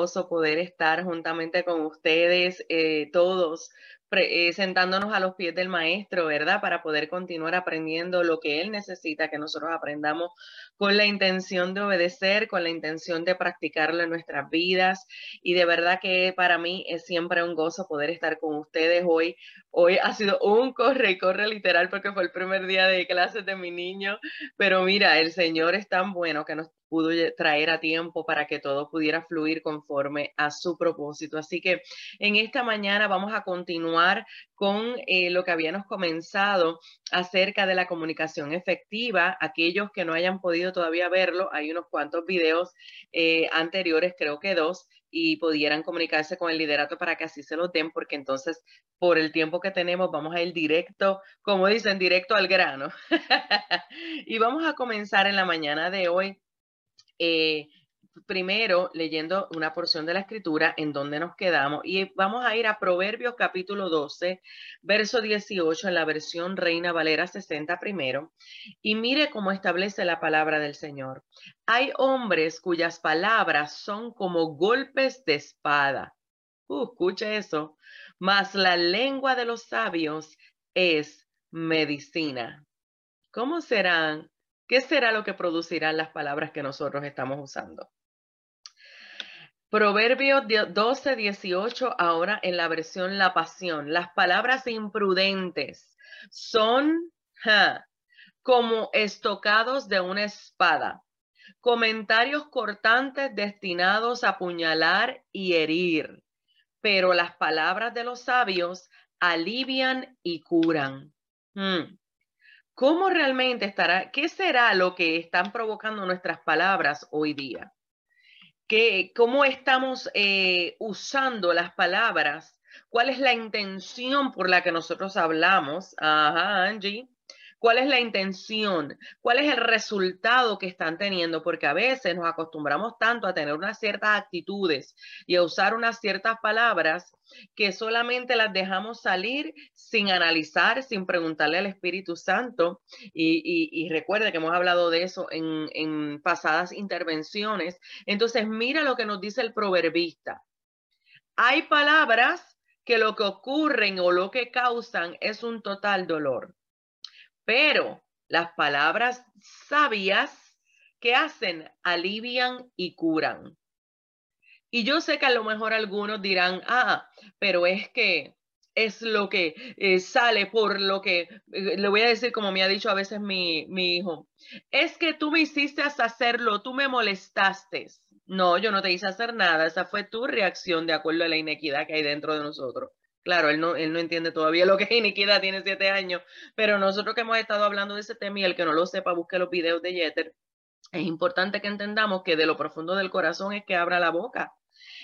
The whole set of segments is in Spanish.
gozo poder estar juntamente con ustedes eh, todos eh, sentándonos a los pies del maestro, ¿verdad? Para poder continuar aprendiendo lo que él necesita que nosotros aprendamos con la intención de obedecer, con la intención de practicarlo en nuestras vidas. Y de verdad que para mí es siempre un gozo poder estar con ustedes hoy. Hoy ha sido un corre corre literal porque fue el primer día de clases de mi niño, pero mira, el Señor es tan bueno que nos pudo traer a tiempo para que todo pudiera fluir conforme a su propósito. Así que en esta mañana vamos a continuar con eh, lo que habíamos comenzado acerca de la comunicación efectiva. Aquellos que no hayan podido todavía verlo, hay unos cuantos videos eh, anteriores, creo que dos, y pudieran comunicarse con el liderato para que así se lo den, porque entonces por el tiempo que tenemos vamos a ir directo, como dicen, directo al grano. y vamos a comenzar en la mañana de hoy eh, primero leyendo una porción de la escritura en donde nos quedamos y vamos a ir a Proverbios capítulo 12, verso 18 en la versión Reina Valera 60 primero y mire cómo establece la palabra del Señor. Hay hombres cuyas palabras son como golpes de espada. Uh, escucha eso. Mas la lengua de los sabios es medicina. ¿Cómo serán ¿Qué será lo que producirán las palabras que nosotros estamos usando? Proverbios 12, 18, ahora en la versión La Pasión. Las palabras imprudentes son como estocados de una espada, comentarios cortantes destinados a apuñalar y herir, pero las palabras de los sabios alivian y curan. Hmm. ¿Cómo realmente estará? ¿Qué será lo que están provocando nuestras palabras hoy día? ¿Qué, ¿Cómo estamos eh, usando las palabras? ¿Cuál es la intención por la que nosotros hablamos? Ajá, Angie. ¿Cuál es la intención? ¿Cuál es el resultado que están teniendo? Porque a veces nos acostumbramos tanto a tener unas ciertas actitudes y a usar unas ciertas palabras que solamente las dejamos salir sin analizar, sin preguntarle al Espíritu Santo. Y, recuerde que hemos hablado de eso en, en pasadas intervenciones. Entonces, mira lo que nos dice el proverbista. Hay palabras que lo que ocurren o lo que causan es un total dolor. Pero las palabras sabias, que hacen? Alivian y curan. Y yo sé que a lo mejor algunos dirán, ah, pero es que es lo que eh, sale por lo que, eh, le voy a decir como me ha dicho a veces mi, mi hijo, es que tú me hiciste hacerlo, tú me molestaste. No, yo no te hice hacer nada, esa fue tu reacción de acuerdo a la inequidad que hay dentro de nosotros. Claro, él no, él no entiende todavía lo que es iniquidad, tiene siete años, pero nosotros que hemos estado hablando de ese tema y el que no lo sepa, busque los videos de Jeter, es importante que entendamos que de lo profundo del corazón es que abra la boca.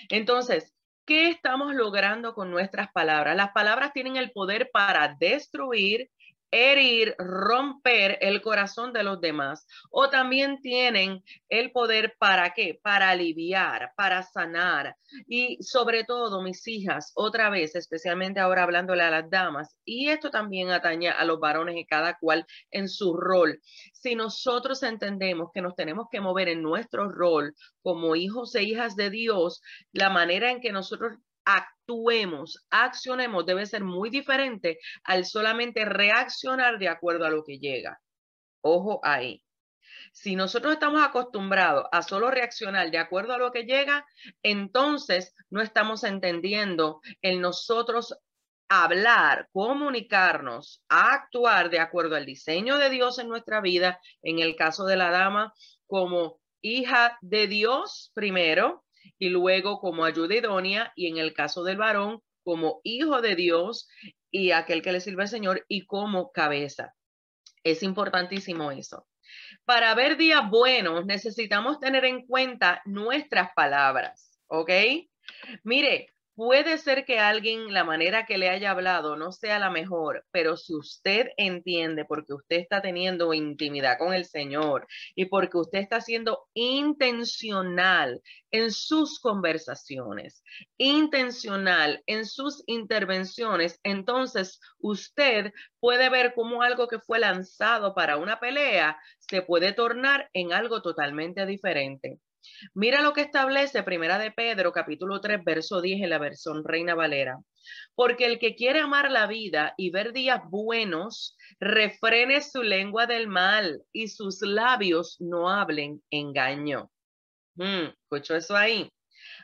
Entonces, ¿qué estamos logrando con nuestras palabras? Las palabras tienen el poder para destruir herir, romper el corazón de los demás. O también tienen el poder para qué? Para aliviar, para sanar. Y sobre todo, mis hijas, otra vez, especialmente ahora hablándole a las damas, y esto también atañe a los varones y cada cual en su rol. Si nosotros entendemos que nos tenemos que mover en nuestro rol como hijos e hijas de Dios, la manera en que nosotros actuemos, accionemos, debe ser muy diferente al solamente reaccionar de acuerdo a lo que llega. Ojo ahí. Si nosotros estamos acostumbrados a solo reaccionar de acuerdo a lo que llega, entonces no estamos entendiendo el nosotros hablar, comunicarnos, actuar de acuerdo al diseño de Dios en nuestra vida, en el caso de la dama como hija de Dios primero, y luego como ayuda idónea y en el caso del varón como hijo de Dios y aquel que le sirve al Señor y como cabeza. Es importantísimo eso. Para ver días buenos necesitamos tener en cuenta nuestras palabras, ¿ok? Mire, Puede ser que alguien, la manera que le haya hablado no sea la mejor, pero si usted entiende porque usted está teniendo intimidad con el Señor y porque usted está siendo intencional en sus conversaciones, intencional en sus intervenciones, entonces usted puede ver cómo algo que fue lanzado para una pelea se puede tornar en algo totalmente diferente. Mira lo que establece Primera de Pedro, capítulo 3, verso 10 en la versión Reina Valera. Porque el que quiere amar la vida y ver días buenos, refrene su lengua del mal y sus labios no hablen engaño. Mm, escucho eso ahí.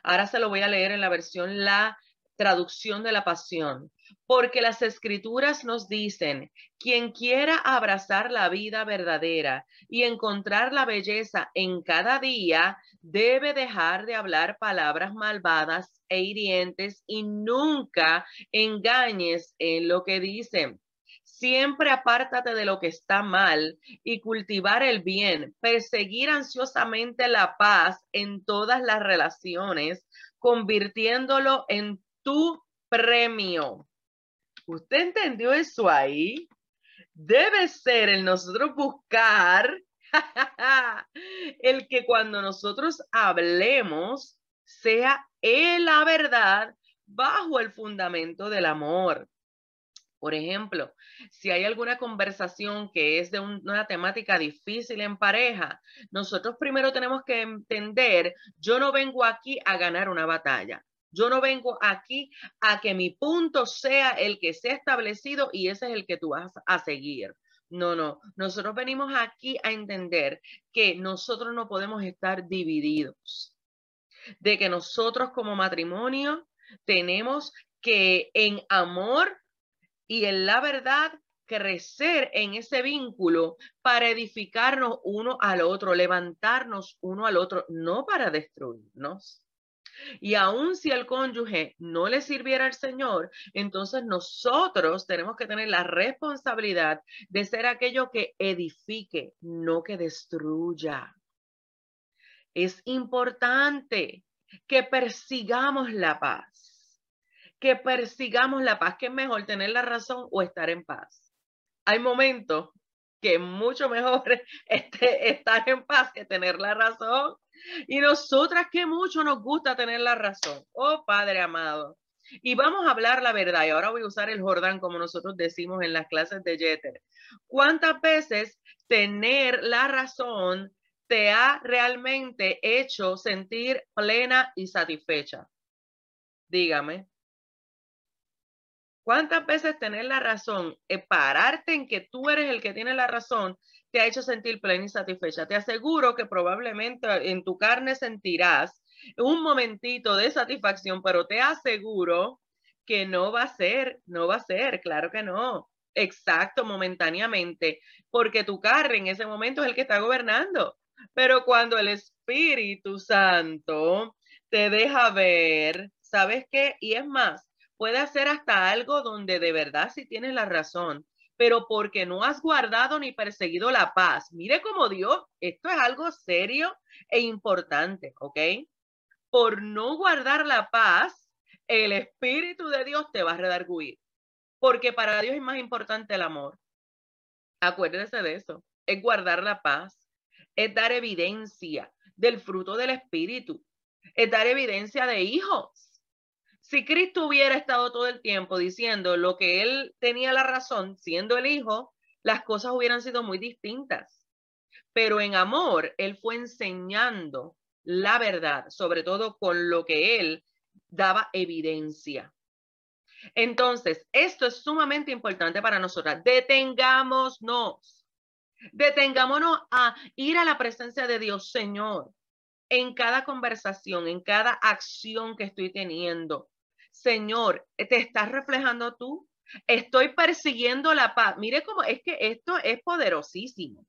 Ahora se lo voy a leer en la versión La traducción de la pasión, porque las escrituras nos dicen, quien quiera abrazar la vida verdadera y encontrar la belleza en cada día, debe dejar de hablar palabras malvadas e hirientes y nunca engañes en lo que dicen. Siempre apártate de lo que está mal y cultivar el bien, perseguir ansiosamente la paz en todas las relaciones, convirtiéndolo en tu premio. ¿Usted entendió eso ahí? Debe ser el nosotros buscar el que cuando nosotros hablemos sea en la verdad bajo el fundamento del amor. Por ejemplo, si hay alguna conversación que es de una temática difícil en pareja, nosotros primero tenemos que entender, yo no vengo aquí a ganar una batalla. Yo no vengo aquí a que mi punto sea el que sea establecido y ese es el que tú vas a seguir. No, no, nosotros venimos aquí a entender que nosotros no podemos estar divididos, de que nosotros como matrimonio tenemos que en amor y en la verdad crecer en ese vínculo para edificarnos uno al otro, levantarnos uno al otro, no para destruirnos. Y aun si el cónyuge no le sirviera al Señor, entonces nosotros tenemos que tener la responsabilidad de ser aquello que edifique, no que destruya. Es importante que persigamos la paz, que persigamos la paz, que es mejor tener la razón o estar en paz. Hay momentos que es mucho mejor este, estar en paz que tener la razón y nosotras que mucho nos gusta tener la razón. Oh Padre amado. Y vamos a hablar la verdad. Y ahora voy a usar el Jordán como nosotros decimos en las clases de Jeter. ¿Cuántas veces tener la razón te ha realmente hecho sentir plena y satisfecha? Dígame. ¿Cuántas veces tener la razón, eh, pararte en que tú eres el que tiene la razón, te ha hecho sentir plena y satisfecha. Te aseguro que probablemente en tu carne sentirás un momentito de satisfacción, pero te aseguro que no va a ser, no va a ser, claro que no. Exacto, momentáneamente, porque tu carne en ese momento es el que está gobernando. Pero cuando el Espíritu Santo te deja ver, ¿sabes qué? Y es más, puede hacer hasta algo donde de verdad si tienes la razón, pero porque no has guardado ni perseguido la paz. Mire cómo Dios, esto es algo serio e importante, ¿ok? Por no guardar la paz, el Espíritu de Dios te va a redarguir, porque para Dios es más importante el amor. Acuérdese de eso, es guardar la paz, es dar evidencia del fruto del Espíritu, es dar evidencia de hijos si Cristo hubiera estado todo el tiempo diciendo lo que él tenía la razón, siendo el hijo, las cosas hubieran sido muy distintas. Pero en amor, él fue enseñando la verdad, sobre todo con lo que él daba evidencia. Entonces, esto es sumamente importante para nosotras. Detengámonos. Detengámonos a ir a la presencia de Dios, Señor, en cada conversación, en cada acción que estoy teniendo. Señor, ¿te estás reflejando tú? Estoy persiguiendo la paz. Mire cómo es que esto es poderosísimo.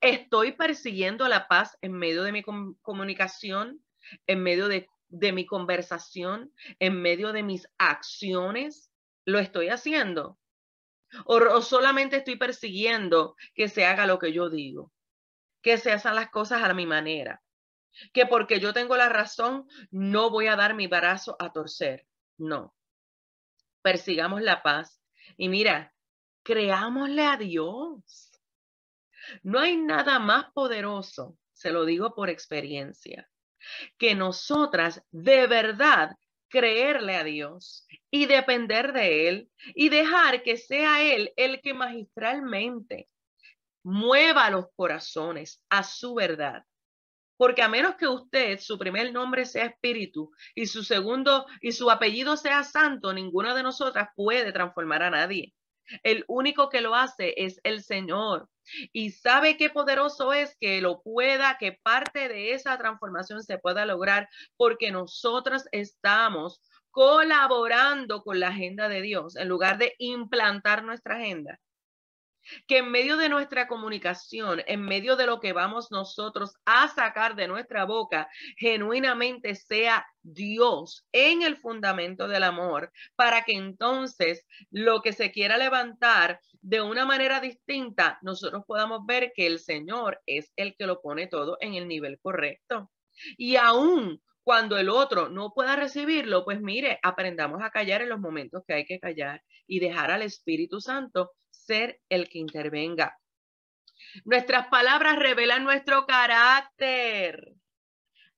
Estoy persiguiendo la paz en medio de mi comunicación, en medio de, mi conversación, en medio de mis acciones. ¿Lo estoy haciendo? O, o, solamente estoy persiguiendo que se haga lo que yo digo, que se hagan las cosas a mi manera, que porque yo tengo la razón no voy a dar mi brazo a torcer. No. Persigamos la paz. Y mira, creámosle a Dios. No hay nada más poderoso, se lo digo por experiencia, que nosotras de verdad creerle a Dios y depender de Él y dejar que sea Él el que magistralmente mueva los corazones a su verdad. Porque a menos que usted, su primer nombre sea espíritu y su segundo y su apellido sea santo, ninguna de nosotras puede transformar a nadie. El único que lo hace es el Señor. Y sabe qué poderoso es que lo pueda, que parte de esa transformación se pueda lograr porque nosotras estamos colaborando con la agenda de Dios en lugar de implantar nuestra agenda que en medio de nuestra comunicación, en medio de lo que vamos nosotros a sacar de nuestra boca, genuinamente sea Dios en el fundamento del amor, para que entonces lo que se quiera levantar de una manera distinta, nosotros podamos ver que el Señor es el que lo pone todo en el nivel correcto. Y aún cuando el otro no pueda recibirlo, pues mire, aprendamos a callar en los momentos que hay que callar y dejar al Espíritu Santo ser el que intervenga. Nuestras palabras revelan nuestro carácter.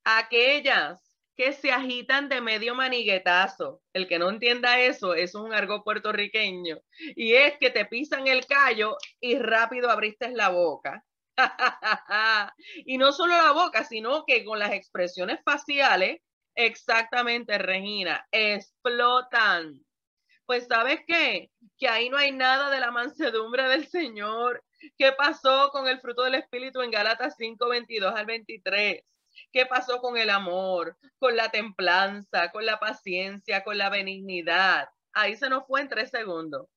Aquellas que se agitan de medio maniguetazo. El que no entienda eso, es un argot puertorriqueño. Y es que te pisan el callo y rápido abriste la boca. y no solo la boca, sino que con las expresiones faciales, exactamente, Regina, explotan. Pues sabes qué? Que ahí no hay nada de la mansedumbre del Señor. ¿Qué pasó con el fruto del Espíritu en Gálatas 5, 22 al 23? ¿Qué pasó con el amor, con la templanza, con la paciencia, con la benignidad? Ahí se nos fue en tres segundos.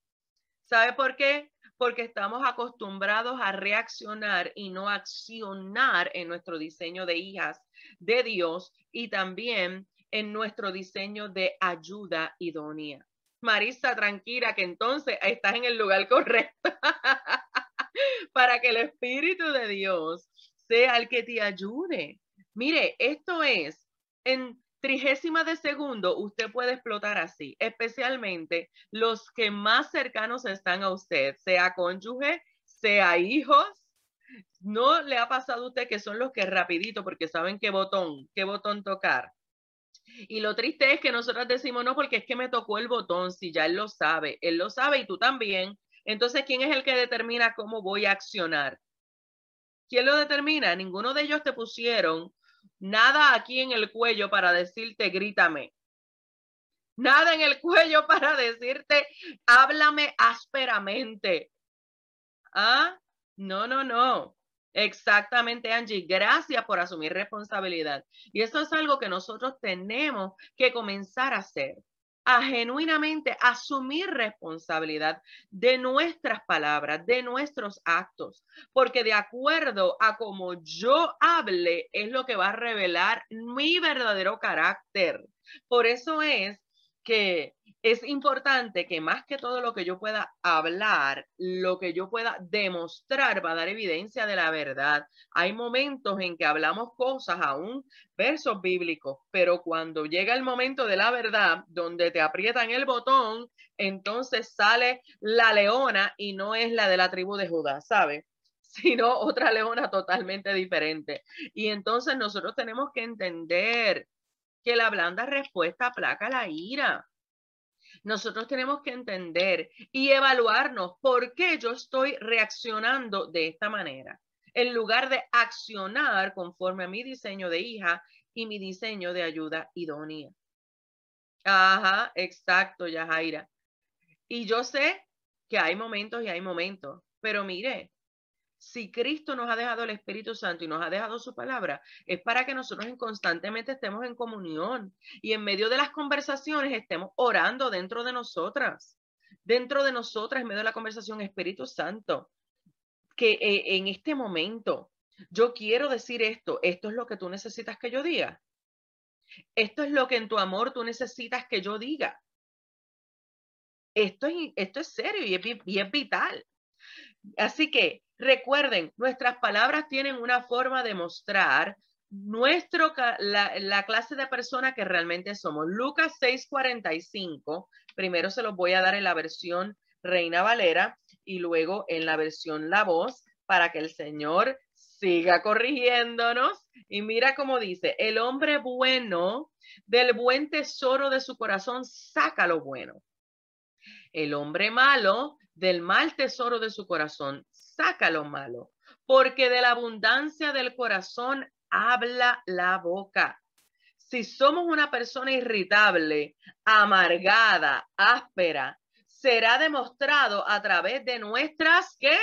¿Sabe por qué? Porque estamos acostumbrados a reaccionar y no accionar en nuestro diseño de hijas de Dios y también en nuestro diseño de ayuda idónea. Marisa, tranquila, que entonces estás en el lugar correcto para que el Espíritu de Dios sea el que te ayude. Mire, esto es en trigésima de segundo, usted puede explotar así, especialmente los que más cercanos están a usted, sea cónyuge, sea hijos. No le ha pasado a usted que son los que rapidito, porque saben qué botón, qué botón tocar. Y lo triste es que nosotros decimos, no, porque es que me tocó el botón, si ya él lo sabe, él lo sabe y tú también. Entonces, ¿quién es el que determina cómo voy a accionar? ¿Quién lo determina? Ninguno de ellos te pusieron nada aquí en el cuello para decirte, grítame. Nada en el cuello para decirte, háblame ásperamente. Ah, no, no, no. Exactamente, Angie. Gracias por asumir responsabilidad. Y eso es algo que nosotros tenemos que comenzar a hacer, a genuinamente asumir responsabilidad de nuestras palabras, de nuestros actos, porque de acuerdo a como yo hable es lo que va a revelar mi verdadero carácter. Por eso es que es importante que más que todo lo que yo pueda hablar, lo que yo pueda demostrar va a dar evidencia de la verdad. Hay momentos en que hablamos cosas, aún versos bíblicos, pero cuando llega el momento de la verdad, donde te aprietan el botón, entonces sale la leona y no es la de la tribu de Judá, ¿sabes? sino otra leona totalmente diferente. Y entonces nosotros tenemos que entender que la blanda respuesta aplaca la ira. Nosotros tenemos que entender y evaluarnos por qué yo estoy reaccionando de esta manera, en lugar de accionar conforme a mi diseño de hija y mi diseño de ayuda idónea. Ajá, exacto, Yajaira. Y yo sé que hay momentos y hay momentos, pero mire, si Cristo nos ha dejado el Espíritu Santo y nos ha dejado su palabra, es para que nosotros constantemente estemos en comunión y en medio de las conversaciones estemos orando dentro de nosotras, dentro de nosotras, en medio de la conversación, Espíritu Santo, que eh, en este momento yo quiero decir esto, esto es lo que tú necesitas que yo diga. Esto es lo que en tu amor tú necesitas que yo diga. Esto es, esto es serio y es vital. Así que recuerden, nuestras palabras tienen una forma de mostrar nuestro, la, clase de persona que realmente somos. Lucas 6:45, primero se los voy a dar en la versión Reina Valera y luego en la versión La Voz para que el Señor siga corrigiéndonos. Y mira cómo dice, el hombre bueno del buen tesoro de su corazón saca lo bueno. El hombre malo del mal tesoro de su corazón, saca lo malo, porque de la abundancia del corazón habla la boca. Si somos una persona irritable, amargada, áspera, será demostrado a través de nuestras, ¿qué?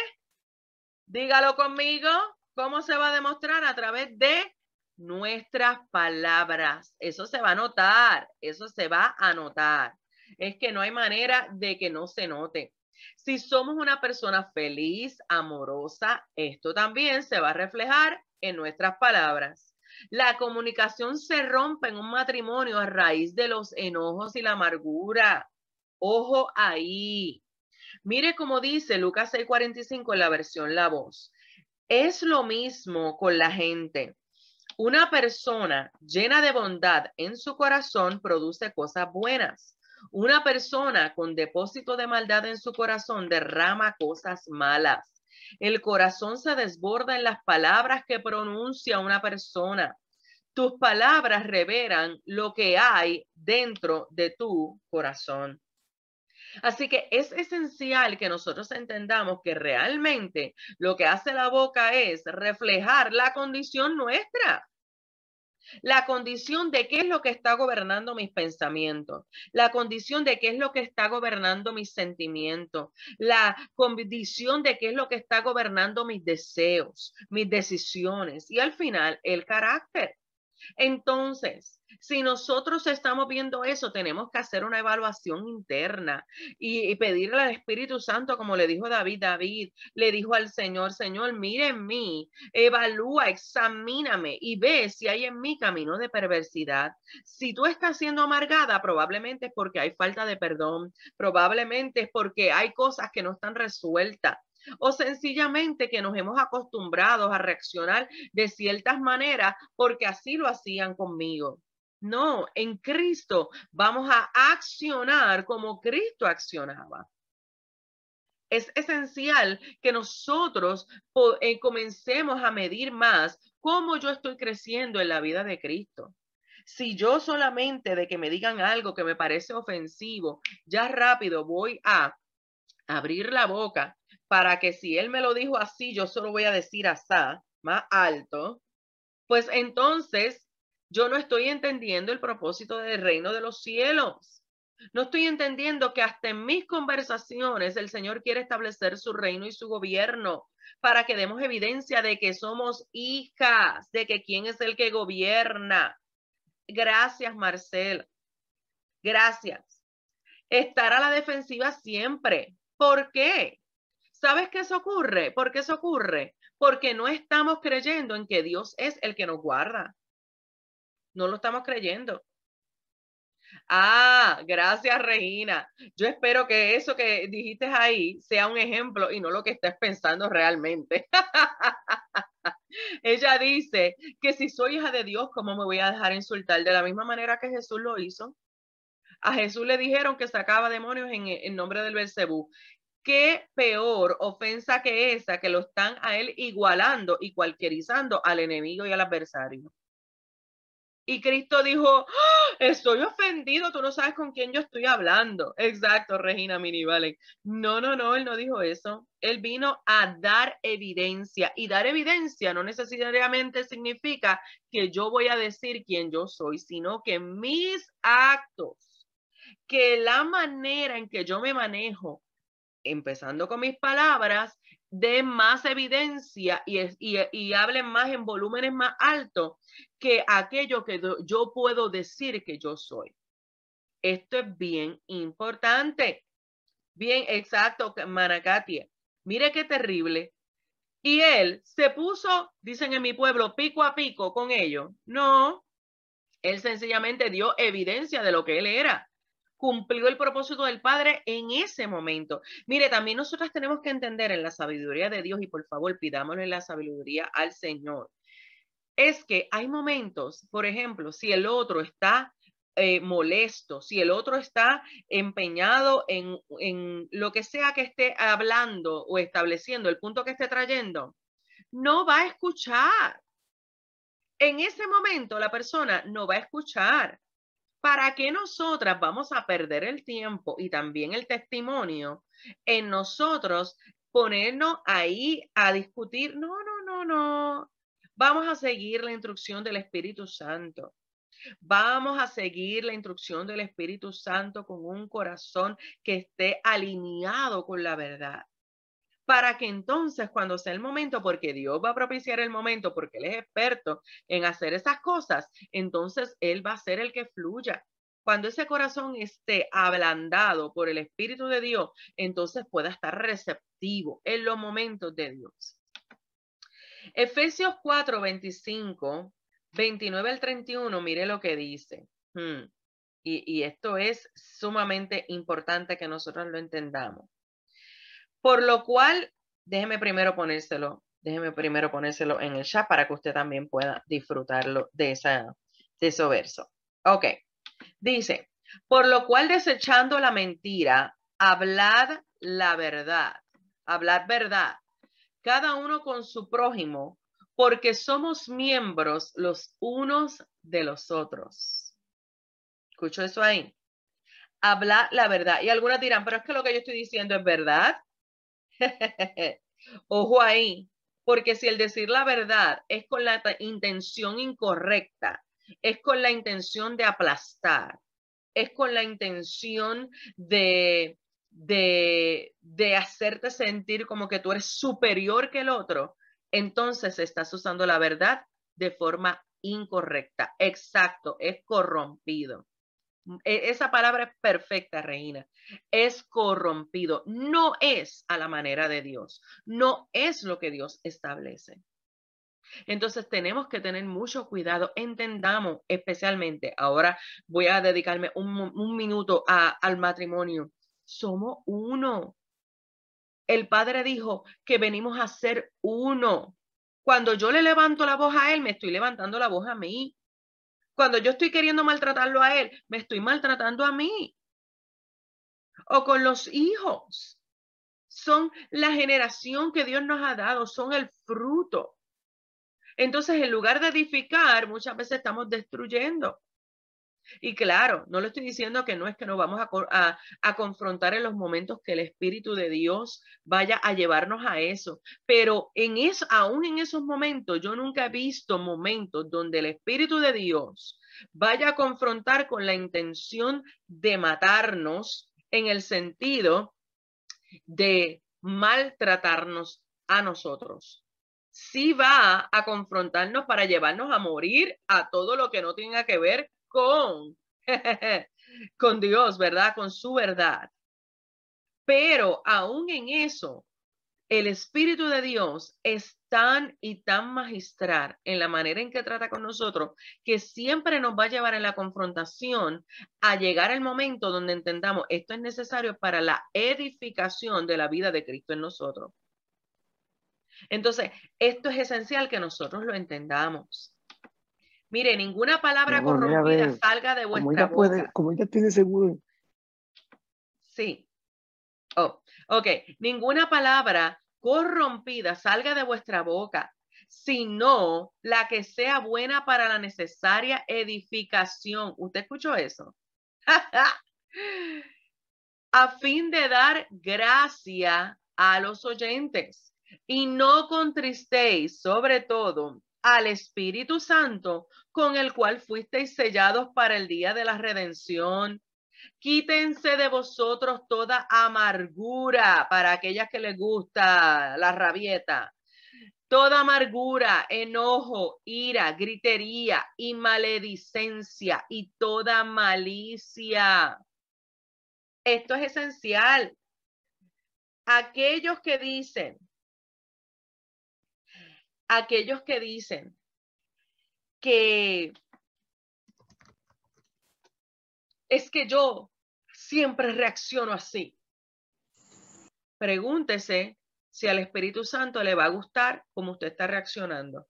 Dígalo conmigo, ¿cómo se va a demostrar? A través de nuestras palabras. Eso se va a notar, eso se va a notar. Es que no hay manera de que no se note. Si somos una persona feliz, amorosa, esto también se va a reflejar en nuestras palabras. La comunicación se rompe en un matrimonio a raíz de los enojos y la amargura. Ojo ahí. Mire cómo dice Lucas 6:45 en la versión La Voz. Es lo mismo con la gente. Una persona llena de bondad en su corazón produce cosas buenas. Una persona con depósito de maldad en su corazón derrama cosas malas. El corazón se desborda en las palabras que pronuncia una persona. Tus palabras revelan lo que hay dentro de tu corazón. Así que es esencial que nosotros entendamos que realmente lo que hace la boca es reflejar la condición nuestra. La condición de qué es lo que está gobernando mis pensamientos, la condición de qué es lo que está gobernando mis sentimientos, la condición de qué es lo que está gobernando mis deseos, mis decisiones y al final el carácter. Entonces, si nosotros estamos viendo eso, tenemos que hacer una evaluación interna y, pedirle al Espíritu Santo, como le dijo David, David le dijo al Señor, Señor, mire en mí, evalúa, examíname y ve si hay en mí camino de perversidad. Si tú estás siendo amargada, probablemente es porque hay falta de perdón, probablemente es porque hay cosas que no están resueltas o sencillamente que nos hemos acostumbrado a reaccionar de ciertas maneras porque así lo hacían conmigo. No, en Cristo vamos a accionar como Cristo accionaba. Es esencial que nosotros eh, comencemos a medir más cómo yo estoy creciendo en la vida de Cristo. Si yo solamente de que me digan algo que me parece ofensivo, ya rápido voy a abrir la boca para que si él me lo dijo así, yo solo voy a decir asá, más alto, pues entonces yo no estoy entendiendo el propósito del reino de los cielos. No estoy entendiendo que hasta en mis conversaciones el Señor quiere establecer su reino y su gobierno para que demos evidencia de que somos hijas, de que quién es el que gobierna. Gracias, Marcel. Gracias. Estar a la defensiva siempre. ¿Por qué? ¿Sabes qué eso ocurre? ¿Por qué eso ocurre? Porque no estamos creyendo en que Dios es el que nos guarda. No lo estamos creyendo. Ah, gracias Regina. Yo espero que eso que dijiste ahí sea un ejemplo y no lo que estés pensando realmente. Ella dice que si soy hija de Dios, ¿cómo me voy a dejar insultar? De la misma manera que Jesús lo hizo. A Jesús le dijeron que sacaba demonios en, en nombre del Belcebú qué peor ofensa que esa que lo están a él igualando y cualquierizando al enemigo y al adversario. Y Cristo dijo, ¡Ah! estoy ofendido, tú no sabes con quién yo estoy hablando. Exacto, Regina Minivalen. No, no, no, él no dijo eso. Él vino a dar evidencia y dar evidencia no necesariamente significa que yo voy a decir quién yo soy, sino que mis actos, que la manera en que yo me manejo, empezando con mis palabras, den más evidencia y, y, hablen más en volúmenes más altos que aquello que yo puedo decir que yo soy. Esto es bien importante. Bien, exacto, Manakatia. Mire qué terrible. Y él se puso, dicen en mi pueblo, pico a pico con ellos. No, él sencillamente dio evidencia de lo que él era cumplió el propósito del Padre en ese momento. Mire, también nosotros tenemos que entender en la sabiduría de Dios y por favor pidámosle la sabiduría al Señor. Es que hay momentos, por ejemplo, si el otro está eh, molesto, si el otro está empeñado en, en lo que sea que esté hablando o estableciendo, el punto que esté trayendo, no va a escuchar. En ese momento la persona no va a escuchar. ¿Para qué nosotras vamos a perder el tiempo y también el testimonio en nosotros ponernos ahí a discutir? No, no, no, no. Vamos a seguir la instrucción del Espíritu Santo. Vamos a seguir la instrucción del Espíritu Santo con un corazón que esté alineado con la verdad. Para que entonces cuando sea el momento, porque Dios va a propiciar el momento, porque Él es experto en hacer esas cosas, entonces Él va a ser el que fluya. Cuando ese corazón esté ablandado por el Espíritu de Dios, entonces pueda estar receptivo en los momentos de Dios. Efesios 4, 25 29 al 31, mire lo que dice. Hmm. Y, esto es sumamente importante que nosotros lo entendamos. Por lo cual, déjeme primero ponérselo, déjeme primero ponérselo en el chat para que usted también pueda disfrutarlo de, esa, de ese verso. Ok, dice, por lo cual desechando la mentira, hablad la verdad, hablad verdad, cada uno con su prójimo, porque somos miembros los unos de los otros. ¿Escucho eso ahí? Habla la verdad. Y algunas dirán, pero es que lo que yo estoy diciendo es verdad. Ojo ahí, porque si el decir la verdad es con la intención incorrecta, es con la intención de aplastar, es con la intención de, de, de hacerte sentir como que tú eres superior que el otro, entonces estás usando la verdad de forma incorrecta. Exacto, es corrompido. E, esa palabra es perfecta, reina. Es corrompido. No es a la manera de Dios. No es lo que Dios establece. Entonces tenemos que tener mucho cuidado. Entendamos especialmente, ahora voy a dedicarme un, minuto al matrimonio. Somos uno. El Padre dijo que venimos a ser uno. Cuando yo le levanto la voz a Él, me estoy levantando la voz a mí. Cuando yo estoy queriendo maltratarlo a Él, me estoy maltratando a mí. O con los hijos. Son la generación que Dios nos ha dado, son el fruto. Entonces, en lugar de edificar, muchas veces estamos destruyendo. Y claro, no le estoy diciendo que no es que nos vamos a, a, confrontar en los momentos que el Espíritu de Dios vaya a llevarnos a eso, pero en eso, aún en esos momentos, yo nunca he visto momentos donde el Espíritu de Dios vaya a confrontar con la intención de matarnos en el sentido de maltratarnos a nosotros. Sí va a confrontarnos para llevarnos a morir a todo lo que no tenga que ver con, con Dios, ¿verdad? Con su verdad. Pero aún en eso, el Espíritu de Dios es tan y tan magistral en la manera en que trata con nosotros que siempre nos va a llevar en la confrontación a llegar al momento donde entendamos esto es necesario para la edificación de la vida de Cristo en nosotros. Entonces, esto es esencial que nosotros lo entendamos. Mire, ninguna palabra corrompida salga de vuestra boca. Puede, como ella tiene seguro. Sí. Oh, ok. Ninguna palabra corrompida salga de vuestra boca, sino la que sea buena para la necesaria edificación. ¿Usted escuchó eso? a fin de dar gracia a los oyentes. Y no contristéis, sobre todo, al Espíritu Santo, con el cual fuisteis sellados para el día de la redención. Quítense de vosotros toda amargura para aquellas que les gusta la rabieta. Toda amargura, enojo, ira, gritería y maledicencia y toda malicia. Esto es esencial. Aquellos que dicen, aquellos que dicen que es que yo siempre reacciono así. Pregúntese si al Espíritu Santo le va a gustar como usted está reaccionando.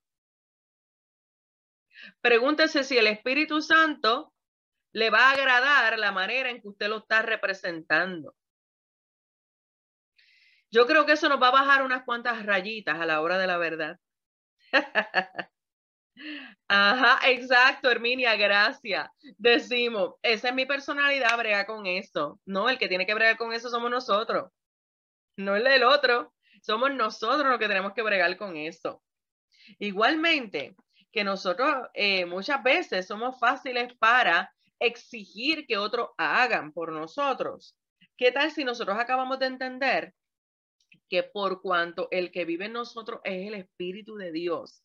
Pregúntese si el Espíritu Santo le va a agradar la manera en que usted lo está representando. Yo creo que eso nos va a bajar unas cuantas rayitas a la hora de la verdad. Ajá, exacto, Herminia, gracias. Decimos, esa es mi personalidad, brega con eso. No, el que tiene que bregar con eso somos nosotros. No el del otro. Somos nosotros los que tenemos que bregar con eso. Igualmente, que nosotros eh, muchas veces somos fáciles para exigir que otros hagan por nosotros. ¿Qué tal si nosotros acabamos de entender que por cuanto el que vive en nosotros es el Espíritu de Dios,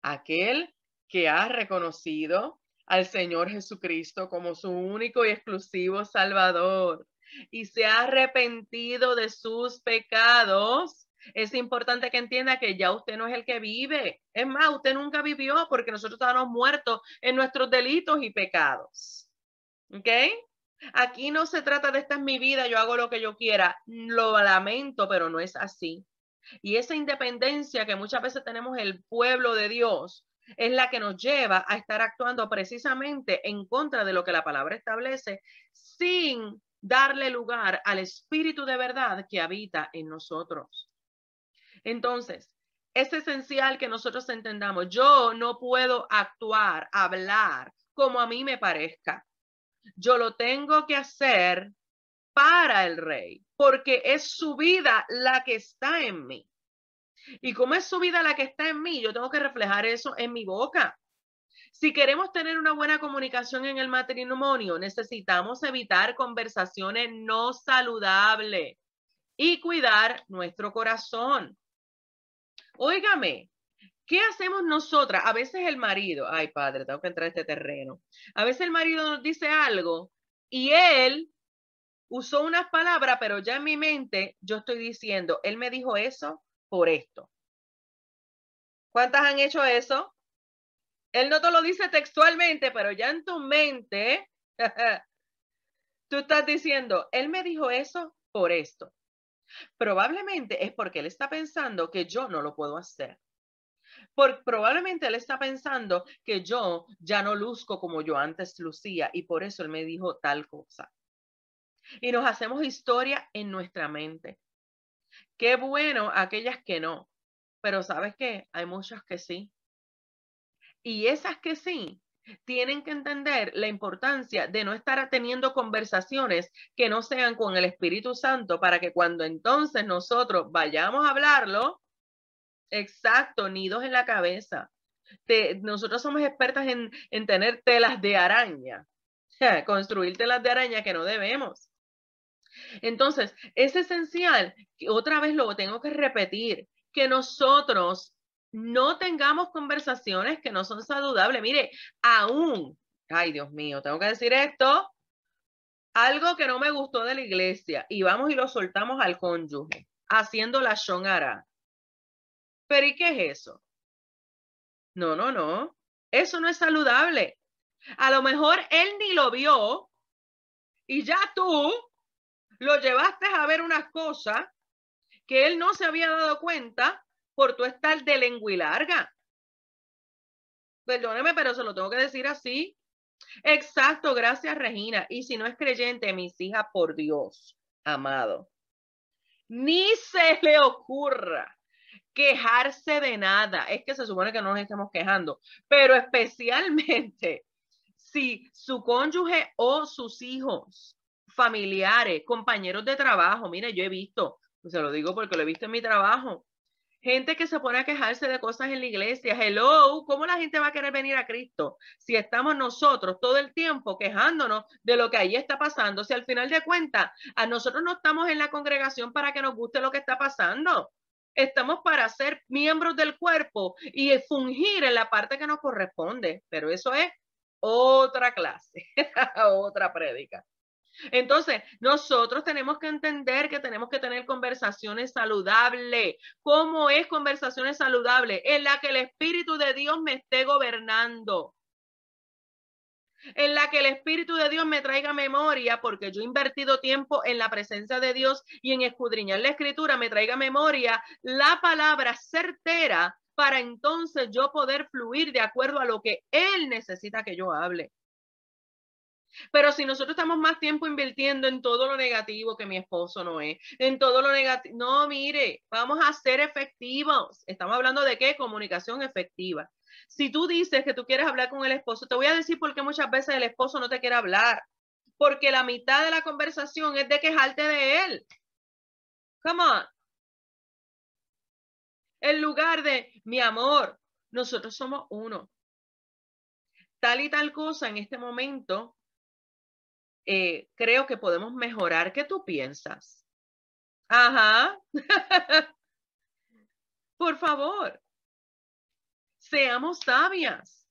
aquel que ha reconocido al Señor Jesucristo como su único y exclusivo Salvador y se ha arrepentido de sus pecados, es importante que entienda que ya usted no es el que vive. Es más, usted nunca vivió porque nosotros estábamos muertos en nuestros delitos y pecados. ¿Ok? Aquí no se trata de esta es mi vida, yo hago lo que yo quiera. Lo lamento, pero no es así. Y esa independencia que muchas veces tenemos el pueblo de Dios es la que nos lleva a estar actuando precisamente en contra de lo que la palabra establece sin darle lugar al espíritu de verdad que habita en nosotros. Entonces, es esencial que nosotros entendamos, yo no puedo actuar, hablar como a mí me parezca. Yo lo tengo que hacer para el rey, porque es su vida la que está en mí. Y como es su vida la que está en mí, yo tengo que reflejar eso en mi boca. Si queremos tener una buena comunicación en el matrimonio, necesitamos evitar conversaciones no saludables y cuidar nuestro corazón. Óigame, ¿qué hacemos nosotras? A veces el marido, ay padre, tengo que entrar a este terreno. A veces el marido nos dice algo y él usó unas palabras, pero ya en mi mente yo estoy diciendo, él me dijo eso por esto. ¿Cuántas han hecho eso? Él no te lo dice textualmente, pero ya en tu mente, tú estás diciendo, él me dijo eso por esto. Probablemente es porque él está pensando que yo no lo puedo hacer. Por, probablemente él está pensando que yo ya no luzco como yo antes lucía y por eso él me dijo tal cosa. Y nos hacemos historia en nuestra mente. Qué bueno aquellas que no, pero ¿sabes qué? Hay muchas que sí. Y esas que sí, tienen que entender la importancia de no estar teniendo conversaciones que no sean con el Espíritu Santo para que cuando entonces nosotros vayamos a hablarlo, exacto, nidos en la cabeza. nosotros somos expertas en, en tener telas de araña, construir telas de araña que no debemos. Entonces, es esencial, que otra vez lo tengo que repetir, que nosotros no tengamos conversaciones que no son saludables. Mire, aún, ay Dios mío, tengo que decir esto, algo que no me gustó de la iglesia y vamos y lo soltamos al cónyuge, haciendo la shonara. Pero ¿y qué es eso? No, no, no. Eso no es saludable. A lo mejor él ni lo vio y ya tú lo llevaste a ver unas cosas que él no se había dado cuenta por tu estar de lengua. Perdóneme, pero se lo tengo que decir así. Exacto, gracias Regina. Y si no es creyente, mis hijas, por Dios, amado, ni se le ocurra quejarse de nada. Es que se supone que no nos estemos quejando, pero especialmente si su cónyuge o sus hijos familiares, compañeros de trabajo. Mire, yo he visto, se lo digo porque lo he visto en mi trabajo, gente que se pone a quejarse de cosas en la iglesia. Hello, ¿cómo la gente va a querer venir a Cristo si estamos nosotros todo el tiempo quejándonos de lo que ahí está pasando? Si al final de cuentas, a nosotros no estamos en la congregación para que nos guste lo que está pasando. Estamos para ser miembros del cuerpo y fungir en la parte que nos corresponde, pero eso es otra clase, otra prédica. Entonces, nosotros tenemos que entender que tenemos que tener conversaciones saludables. ¿Cómo es conversaciones saludables? En la que el Espíritu de Dios me esté gobernando. En la que el Espíritu de Dios me traiga memoria, porque yo he invertido tiempo en la presencia de Dios y en escudriñar la escritura, me traiga memoria la palabra certera para entonces yo poder fluir de acuerdo a lo que Él necesita que yo hable. Pero si nosotros estamos más tiempo invirtiendo en todo lo negativo que mi esposo no es, en todo lo negativo, no, mire, vamos a ser efectivos. Estamos hablando de qué? Comunicación efectiva. Si tú dices que tú quieres hablar con el esposo, te voy a decir por qué muchas veces el esposo no te quiere hablar. Porque la mitad de la conversación es de quejarte de él. Come on. En lugar de, mi amor, nosotros somos uno. Tal y tal cosa en este momento, eh, creo que podemos mejorar. ¿Qué tú piensas? Ajá. Por favor, seamos sabias.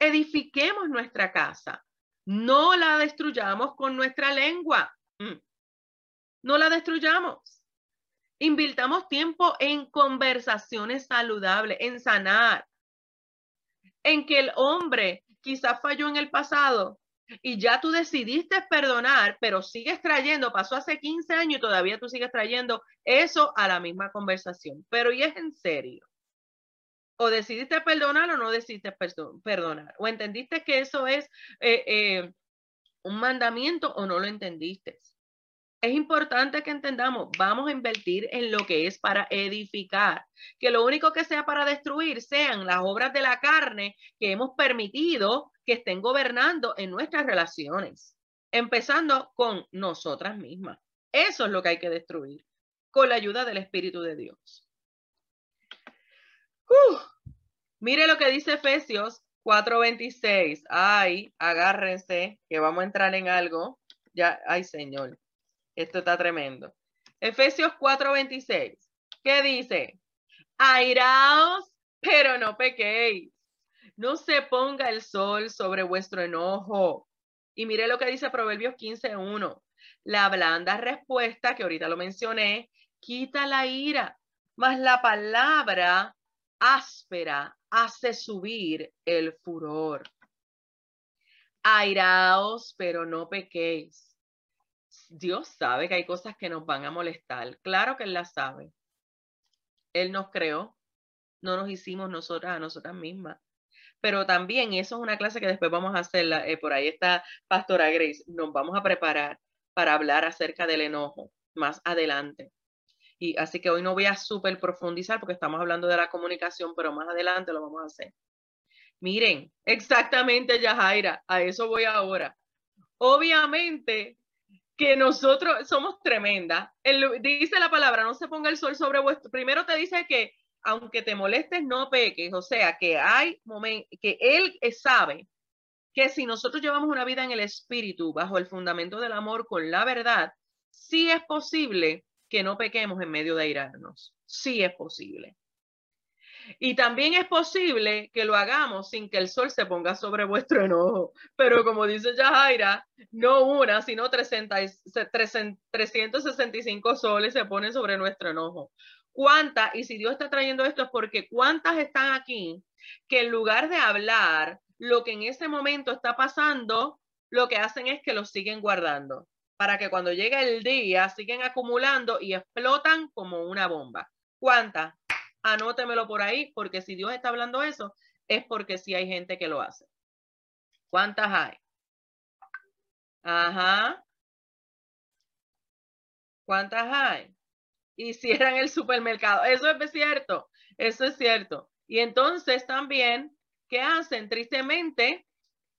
Edifiquemos nuestra casa. No la destruyamos con nuestra lengua. Mm. No la destruyamos. Invirtamos tiempo en conversaciones saludables, en sanar, en que el hombre quizás falló en el pasado y ya tú decidiste perdonar, pero sigues trayendo, pasó hace 15 años y todavía tú sigues trayendo eso a la misma conversación. Pero ¿y es en serio? O decidiste perdonar o no decidiste perdonar. O entendiste que eso es eh, eh, un mandamiento o no lo entendiste es importante que entendamos, vamos a invertir en lo que es para edificar, que lo único que sea para destruir sean las obras de la carne que hemos permitido que estén gobernando en nuestras relaciones, empezando con nosotras mismas. Eso es lo que hay que destruir con la ayuda del Espíritu de Dios. mire lo que dice Efesios 4:26. Ay, agárrense, que vamos a entrar en algo. Ya, ay, Señor. Esto está tremendo. Efesios 4:26. ¿Qué dice? Airaos, pero no pequéis. No se ponga el sol sobre vuestro enojo. Y mire lo que dice Proverbios 15:1. La blanda respuesta, que ahorita lo mencioné, quita la ira, mas la palabra áspera hace subir el furor. Airaos, pero no pequéis. Dios sabe que hay cosas que nos van a molestar. Claro que Él las sabe. Él nos creó, no nos hicimos nosotras a nosotras mismas. Pero también, y eso es una clase que después vamos a hacerla, eh, por ahí está Pastora Grace, nos vamos a preparar para hablar acerca del enojo más adelante. Y así que hoy no voy a súper profundizar porque estamos hablando de la comunicación, pero más adelante lo vamos a hacer. Miren, exactamente, Yajaira, a eso voy ahora. Obviamente, que nosotros somos tremendas. dice la palabra, no se ponga el sol sobre vuestro. Primero te dice que aunque te molestes, no peques. O sea, que hay que Él sabe que si nosotros llevamos una vida en el espíritu, bajo el fundamento del amor, con la verdad, sí es posible que no pequemos en medio de airarnos. Sí es posible. Y también es posible que lo hagamos sin que el sol se ponga sobre vuestro enojo. Pero como dice Yajaira, no una, sino 365 soles se ponen sobre nuestro enojo. ¿Cuántas? Y si Dios está trayendo esto es porque cuántas están aquí que en lugar de hablar lo que en ese momento está pasando, lo que hacen es que lo siguen guardando para que cuando llegue el día siguen acumulando y explotan como una bomba. ¿Cuántas? anótemelo por ahí, porque si Dios está hablando eso, es porque sí hay gente que lo hace. ¿Cuántas hay? Ajá. ¿Cuántas hay? Y el supermercado. Eso es cierto, eso es cierto. Y entonces también, ¿qué hacen? Tristemente,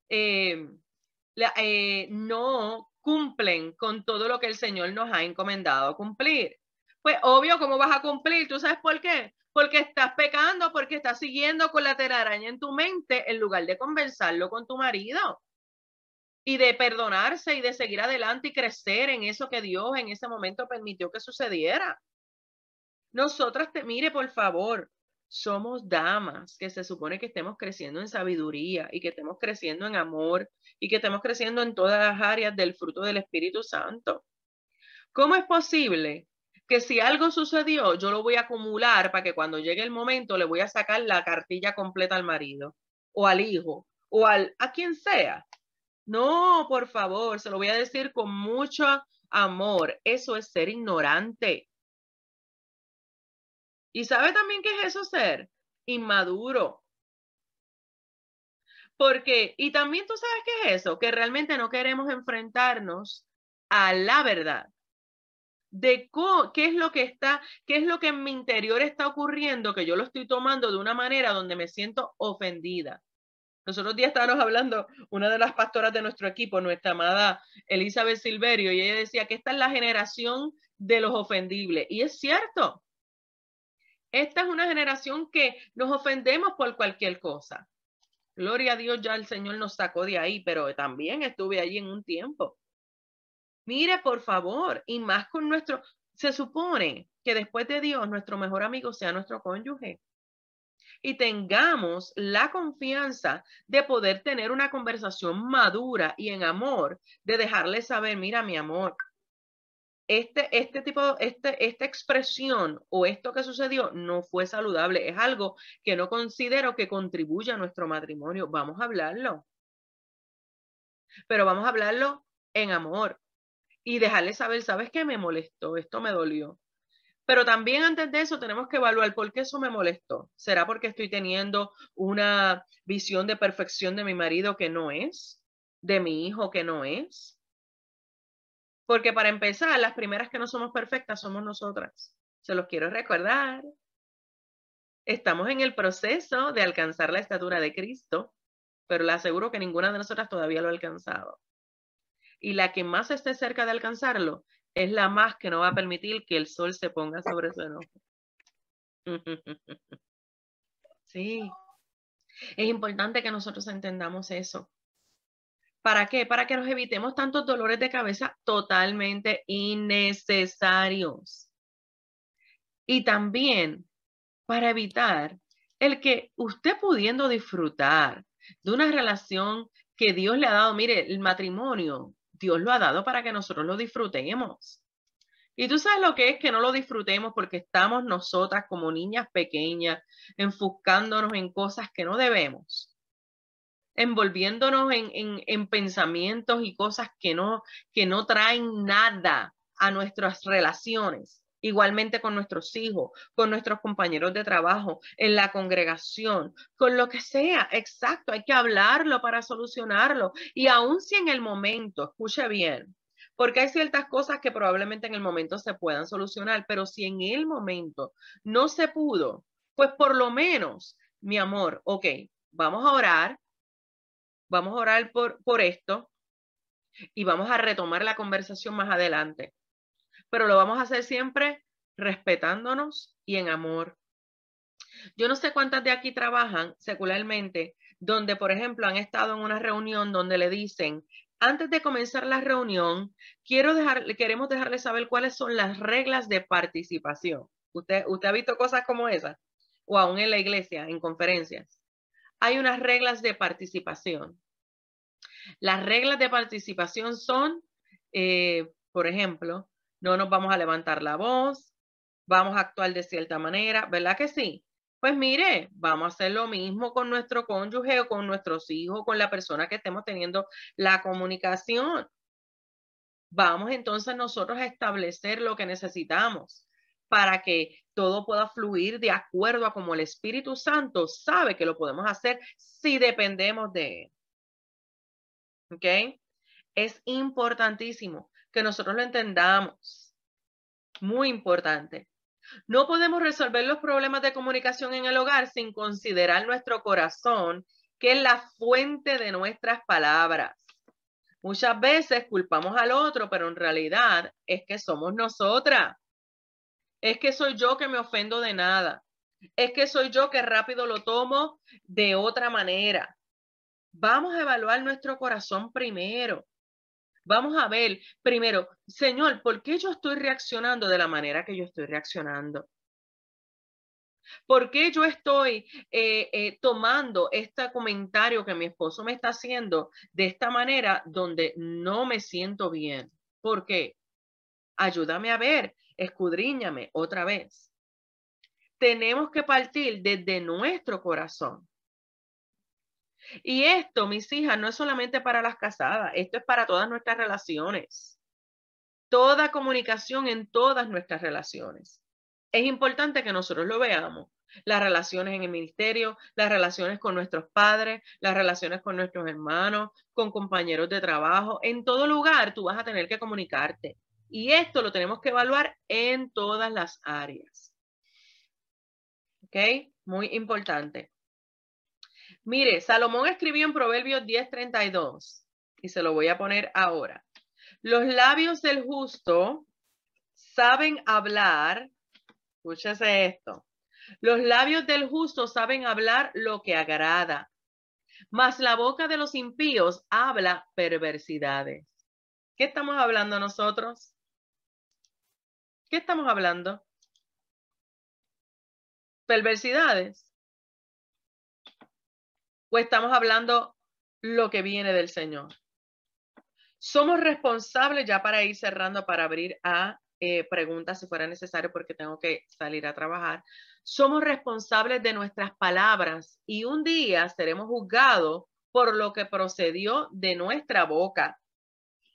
eh, eh, no cumplen con todo lo que el Señor nos ha encomendado cumplir. Pues obvio, ¿cómo vas a cumplir? ¿Tú sabes por qué? porque estás pecando, porque estás siguiendo con la telaraña en tu mente en lugar de conversarlo con tu marido y de perdonarse y de seguir adelante y crecer en eso que Dios en ese momento permitió que sucediera. Nosotras, te, mire por favor, somos damas que se supone que estemos creciendo en sabiduría y que estemos creciendo en amor y que estemos creciendo en todas las áreas del fruto del Espíritu Santo. ¿Cómo es posible que si algo sucedió, yo lo voy a acumular para que cuando llegue el momento le voy a sacar la cartilla completa al marido o al hijo o al a quien sea. No, por favor, se lo voy a decir con mucho amor. Eso es ser ignorante. ¿Y sabe también qué es eso ser? Inmaduro. Porque, y también tú sabes qué es eso, que realmente no queremos enfrentarnos a la verdad de qué es lo que está, qué es lo que en mi interior está ocurriendo, que yo lo estoy tomando de una manera donde me siento ofendida. Nosotros días estábamos hablando, una de las pastoras de nuestro equipo, nuestra amada Elizabeth Silverio, y ella decía que esta es la generación de los ofendibles. Y es cierto, Esta es una generación que nos ofendemos por cualquier cosa. Gloria a Dios, ya el Señor nos sacó de ahí, pero también estuve allí en un tiempo. Mire, por favor, y más con nuestro, se supone que después de Dios, nuestro mejor amigo sea nuestro cónyuge. Y tengamos la confianza de poder tener una conversación madura y en amor, de dejarle saber, mira, mi amor, este, este tipo, este, esta expresión o esto que sucedió no fue saludable. Es algo que no considero que contribuya a nuestro matrimonio. Vamos a hablarlo. Pero vamos a hablarlo en amor y dejarle saber, ¿sabes qué me molestó? Esto me dolió. Pero también antes de eso tenemos que evaluar por qué eso me molestó. ¿Será porque estoy teniendo una visión de perfección de mi marido que no es? ¿De mi hijo que no es? Porque para empezar, las primeras que no somos perfectas somos nosotras. Se los quiero recordar. Estamos en el proceso de alcanzar la estatura de Cristo, pero le aseguro que ninguna de nosotras todavía lo ha alcanzado. Y la que más esté cerca de alcanzarlo es la más que no va a permitir que el sol se ponga sobre su enojo. Sí. Es importante que nosotros entendamos eso. ¿Para qué? Para que nos evitemos tantos dolores de cabeza totalmente innecesarios. Y también para evitar el que usted pudiendo disfrutar de una relación que Dios le ha dado, mire, el matrimonio, Dios lo ha dado para que nosotros lo disfrutemos. Y tú sabes lo que es que no lo disfrutemos porque estamos nosotras como niñas pequeñas enfocándonos en cosas que no debemos envolviéndonos en, pensamientos y cosas que no, que no traen nada a nuestras relaciones. Igualmente con nuestros hijos, con nuestros compañeros de trabajo, en la congregación, con lo que sea. Exacto, hay que hablarlo para solucionarlo. Y aun si en el momento, escuche bien, porque hay ciertas cosas que probablemente en el momento se puedan solucionar, pero si en el momento no se pudo, pues por lo menos, mi amor, ok, vamos a orar, Vamos a orar por, por esto y vamos a retomar la conversación más adelante. Pero lo vamos a hacer siempre respetándonos y en amor. Yo no sé cuántas de aquí trabajan secularmente, donde, por ejemplo, han estado en una reunión donde le dicen, antes de comenzar la reunión, quiero dejar, queremos dejarle saber cuáles son las reglas de participación. ¿Usted, ¿Usted ha visto cosas como esas? O aún en la iglesia, en conferencias. Hay unas reglas de participación. Las reglas de participación son, eh, por ejemplo, no nos vamos a levantar la voz, vamos a actuar de cierta manera, ¿verdad que sí? Pues mire, vamos a hacer lo mismo con nuestro cónyuge o con nuestros hijos, con la persona que estemos teniendo la comunicación. Vamos entonces nosotros a establecer lo que necesitamos para que todo pueda fluir de acuerdo a como el Espíritu Santo sabe que lo podemos hacer si dependemos de él. ¿Ok? Es importantísimo que nosotros lo entendamos. Muy importante. No podemos resolver los problemas de comunicación en el hogar sin considerar nuestro corazón, que es la fuente de nuestras palabras. Muchas veces culpamos al otro, pero en realidad es que somos nosotras. Es que soy yo que me ofendo de nada. Es que soy yo que rápido lo tomo de otra manera. Vamos a evaluar nuestro corazón primero. Vamos a ver primero, Señor, ¿por qué yo estoy reaccionando de la manera que yo estoy reaccionando? ¿Por qué yo estoy eh, eh, tomando este comentario que mi esposo me está haciendo de esta manera donde no me siento bien? ¿Por qué? Ayúdame a ver, escudriñame otra vez. Tenemos que partir desde nuestro corazón. Y esto, mis hijas, no es solamente para las casadas, esto es para todas nuestras relaciones. Toda comunicación en todas nuestras relaciones. Es importante que nosotros lo veamos. Las relaciones en el ministerio, las relaciones con nuestros padres, las relaciones con nuestros hermanos, con compañeros de trabajo. En todo lugar tú vas a tener que comunicarte. Y esto lo tenemos que evaluar en todas las áreas. ¿Ok? Muy importante. Mire, Salomón escribió en Proverbios 10:32 y se lo voy a poner ahora. Los labios del justo saben hablar, escúchese esto, Los labios del justo saben hablar lo que agrada, mas la boca de los impíos habla perversidades. ¿Qué estamos hablando nosotros? ¿Qué estamos hablando? ¿Perversidades? ¿O estamos hablando lo que viene del Señor? Somos responsables ya para ir cerrando, para abrir a eh, preguntas si fuera necesario, porque tengo que salir a trabajar. Somos responsables de nuestras palabras y un día seremos juzgados por lo que procedió de nuestra boca.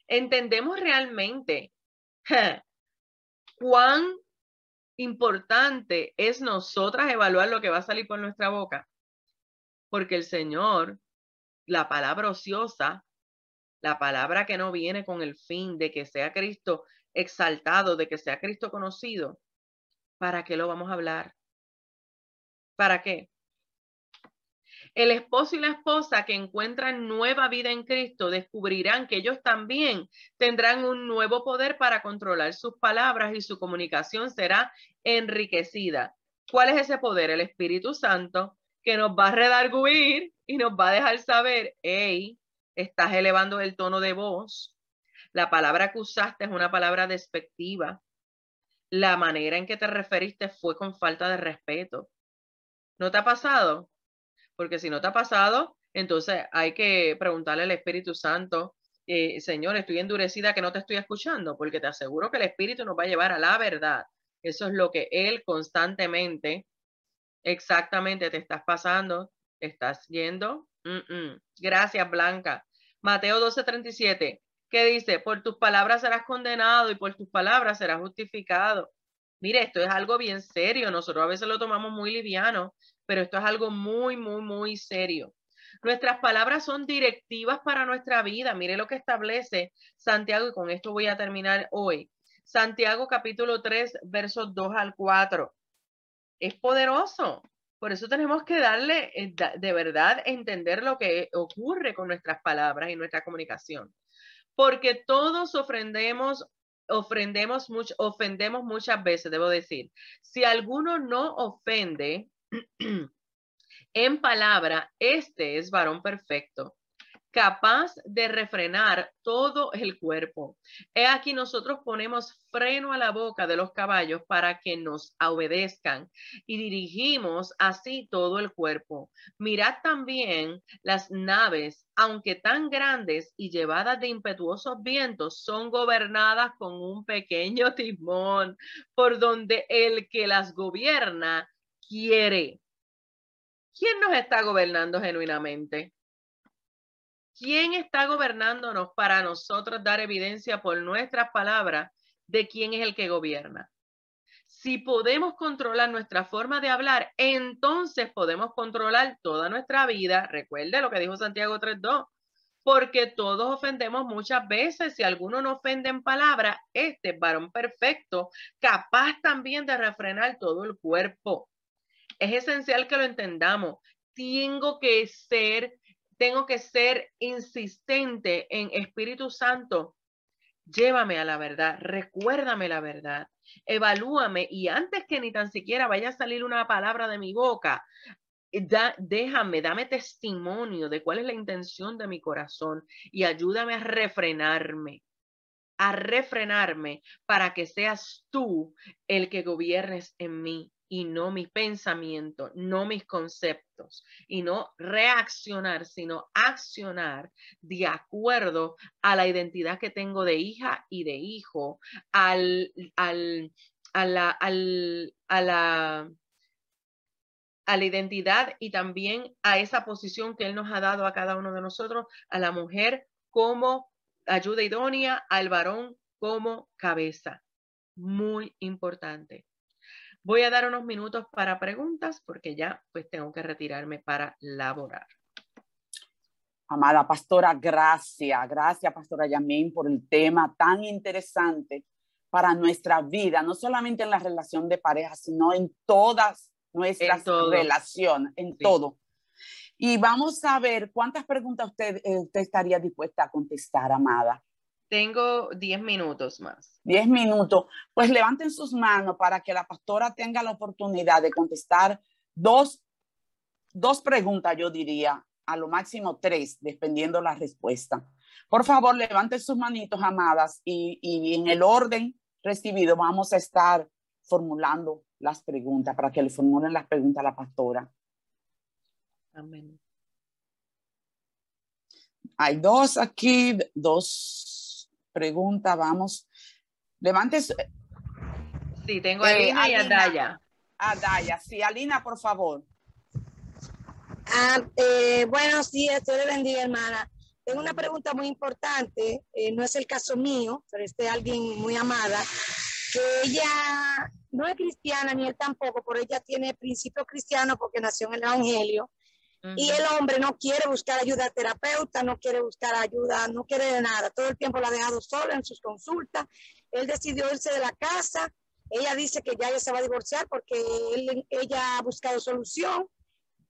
Entendemos realmente cuán importante es nosotras evaluar lo que va a salir por nuestra boca. Porque el Señor, la palabra ociosa, la palabra que no viene con el fin de que sea Cristo exaltado, de que sea Cristo conocido, ¿para qué lo vamos a hablar? ¿Para qué? El esposo y la esposa que encuentran nueva vida en Cristo descubrirán que ellos también tendrán un nuevo poder para controlar sus palabras y su comunicación será enriquecida. ¿Cuál es ese poder? El Espíritu Santo que nos va a redarguir y nos va a dejar saber, hey, estás elevando el tono de voz, la palabra que usaste es una palabra despectiva. La manera en que te referiste fue con falta de respeto. ¿No te ha pasado? Porque si no te ha pasado, entonces hay que preguntarle al Espíritu Santo, eh, Señor, estoy endurecida que no te estoy escuchando, porque te aseguro que el Espíritu nos va a llevar a la verdad. Eso es lo que Él constantemente, exactamente te estás pasando, estás yendo. Gracias, Blanca. Mateo 12:37 que dice, por tus palabras serás condenado y por tus palabras serás justificado. Mire, esto es algo bien serio. Nosotros a veces lo tomamos muy liviano, pero esto es algo muy, muy, muy serio. Nuestras palabras son directivas para nuestra vida. Mire lo que establece Santiago y con esto voy a terminar hoy. Santiago capítulo 3, versos 2 al 4. Es poderoso. Por eso tenemos que darle eh, de verdad entender lo que ocurre con nuestras palabras y nuestra comunicación porque todos ofrendemos, ofrendemos, mucho, ofendemos muchas veces, debo decir. Si alguno no ofende en palabra, este es varón perfecto, capaz de refrenar todo el cuerpo. He aquí nosotros ponemos freno a la boca de los caballos para que nos obedezcan y dirigimos así todo el cuerpo. Mirad también las naves, aunque tan grandes y llevadas de impetuosos vientos, son gobernadas con un pequeño timón por donde el que las gobierna quiere. ¿Quién nos está gobernando genuinamente? ¿Quién está gobernándonos para nosotros dar evidencia por nuestras palabras de quién es el que gobierna? Si podemos controlar nuestra forma de hablar, entonces podemos controlar toda nuestra vida. Recuerde lo que dijo Santiago 3.2, porque todos ofendemos muchas veces. Si alguno no ofende en palabra, este varón perfecto, capaz también de refrenar todo el cuerpo. Es esencial que lo entendamos. Tengo que ser tengo que ser insistente en Espíritu Santo. Llévame a la verdad, recuérdame la verdad, evalúame y antes que ni tan siquiera vaya a salir una palabra de mi boca, déjame, dame testimonio de cuál es la intención de mi corazón y ayúdame a refrenarme, a refrenarme para que seas tú el que gobiernes en mí y no mis pensamientos, no mis conceptos, y no reaccionar, sino accionar de acuerdo a la identidad que tengo de hija y de hijo, al, al, al, a la identidad y también a esa posición que Él nos ha dado a cada uno de nosotros, a la mujer como ayuda idónea, al varón como cabeza. Muy importante. Voy a dar unos minutos para preguntas porque ya pues tengo que retirarme para laborar. Amada pastora, gracias, gracias pastora Yamín por el tema tan interesante para nuestra vida, no solamente en la relación de pareja, sino en todas nuestras relaciones, en todo. Y vamos a ver cuántas preguntas usted, eh, usted estaría dispuesta a contestar, amada. Tengo 10 minutos más. 10 minutos. Pues levanten sus manos para que la pastora tenga la oportunidad de contestar dos, dos preguntas, yo diría, a lo máximo tres, dependiendo la respuesta. Por favor, levanten sus manitos, amadas, y, y en el orden recibido vamos a estar formulando las preguntas para que le formulen las preguntas a la pastora. Amén. Hay dos aquí, dos preguntas, vamos. Levantes. Sí, tengo a Eh, Alina y a. Daya. A Daya. Sí, Alina, por favor. Ah, eh, buenos días, Dios le bendiga, hermana. Tengo una pregunta muy importante, eh, no es el caso mío, pero es de alguien muy amada, que ella no es cristiana ni él tampoco, pero ella tiene principio cristiano porque nació en el Evangelio y el hombre no quiere buscar ayuda terapeuta, no quiere buscar ayuda, no quiere de nada, todo el tiempo la ha dejado sola en sus consultas, él decidió irse de la casa, ella dice que ya ella se va a divorciar porque él- ella ha buscado solución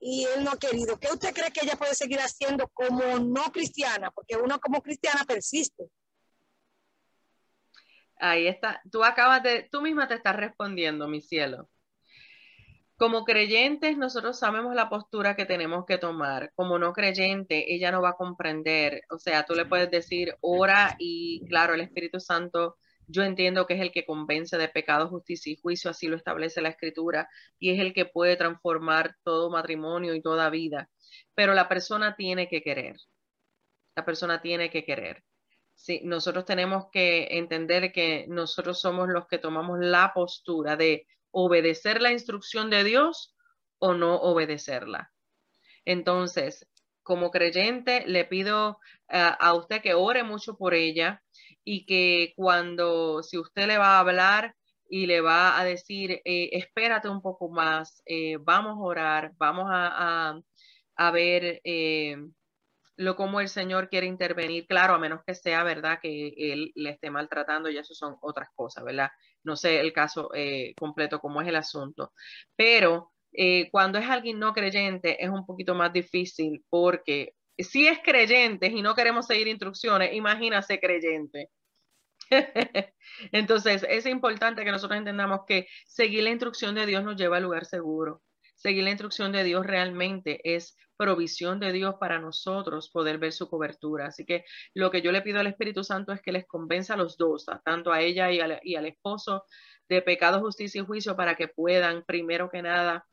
y él no ha querido. ¿Qué usted cree que ella puede seguir haciendo como no cristiana? Porque uno como cristiana persiste. Ahí está. Tú acabas de, tú misma te estás respondiendo, mi cielo. Como creyentes, nosotros sabemos la postura que tenemos que tomar. Como no creyente, ella no va a comprender. O sea, tú le puedes decir, ora y claro, el Espíritu Santo, yo entiendo que es el que convence de pecado, justicia y juicio, así lo establece la Escritura, y es el que puede transformar todo matrimonio y toda vida. Pero la persona tiene que querer. La persona tiene que querer. Sí, nosotros tenemos que entender que nosotros somos los que tomamos la postura de obedecer la instrucción de Dios o no obedecerla. Entonces, como creyente, le pido a, a usted que ore mucho por ella y que cuando, si usted le va a hablar y le va a decir, eh, espérate un poco más, eh, vamos a orar, vamos a, a, ver eh, lo como el Señor quiere intervenir, claro, a menos que sea verdad que él le esté maltratando y eso son otras cosas, ¿verdad? No sé el caso eh, completo, cómo es el asunto, pero eh, cuando es alguien no creyente es un poquito más difícil porque si es creyente y no queremos seguir instrucciones, imagínase creyente. Entonces, es importante que nosotros entendamos que seguir la instrucción de Dios nos lleva al lugar seguro. Seguir la instrucción de Dios realmente es provisión de Dios para nosotros poder ver su cobertura. Así que lo que yo le pido al Espíritu Santo es que les convenza a los dos, tanto a ella y al esposo, de pecado, justicia y juicio para que puedan, primero que nada,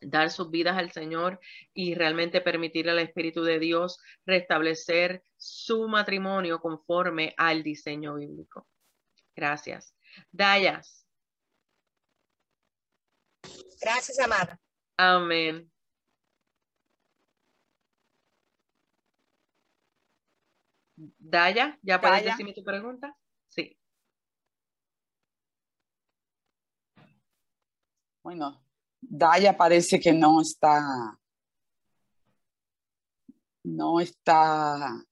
dar sus vidas al Señor y realmente permitirle al Espíritu de Dios restablecer su matrimonio conforme al diseño bíblico. Gracias. Dayas. Gracias, amada. Amén. Daya, ¿ya puedes Daya. decirme tu pregunta? Sí. Bueno, Daya parece que no está, no está,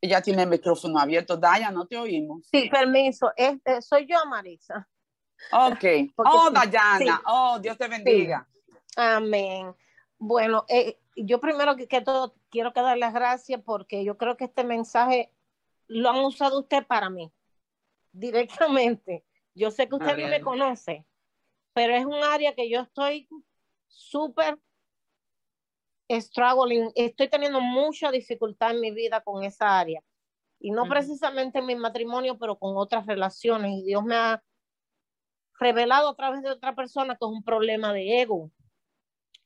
ella tiene el micrófono abierto. Daya, no te oímos. Sí, permiso. Este, soy yo, Marisa. Ok. Porque Oh, sí, Dayana. sí. Oh, Dios te bendiga. Amén. Bueno, eh, yo primero que, que todo quiero que dar las gracias porque yo creo que este mensaje lo han usado usted para mí, directamente. Yo sé que usted no me conoce, pero es un área que yo estoy súper struggling, estoy teniendo mucha dificultad en mi vida con esa área. Y no precisamente en mi matrimonio, pero con otras relaciones. Y Dios me ha revelado a través de otra persona que es un problema de ego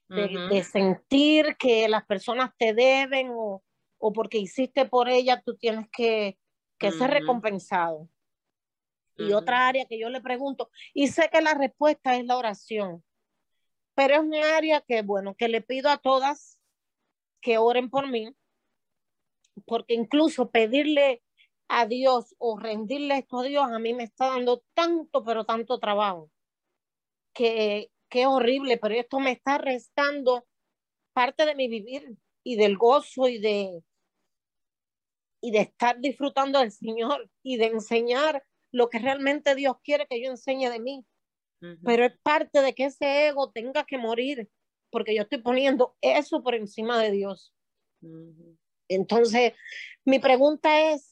de, Ujú. de sentir que las personas te deben o, o porque hiciste por ella, tú tienes que, que ser Ujú. recompensado. Y Ujú. otra área que yo le pregunto, y sé que la respuesta es la oración, pero es un área que, bueno, que le pido a todas que oren por mí, porque incluso pedirle a Dios o rendirle esto a Dios a mí me está dando tanto, pero tanto trabajo, que, es horrible, pero esto me está restando parte de mi vivir y del gozo y de y de estar disfrutando del Señor y de enseñar lo que realmente Dios quiere que yo enseñe de mí. Pero es parte de que ese ego tenga que morir, porque yo estoy poniendo eso por encima de Dios. Entonces, mi pregunta es,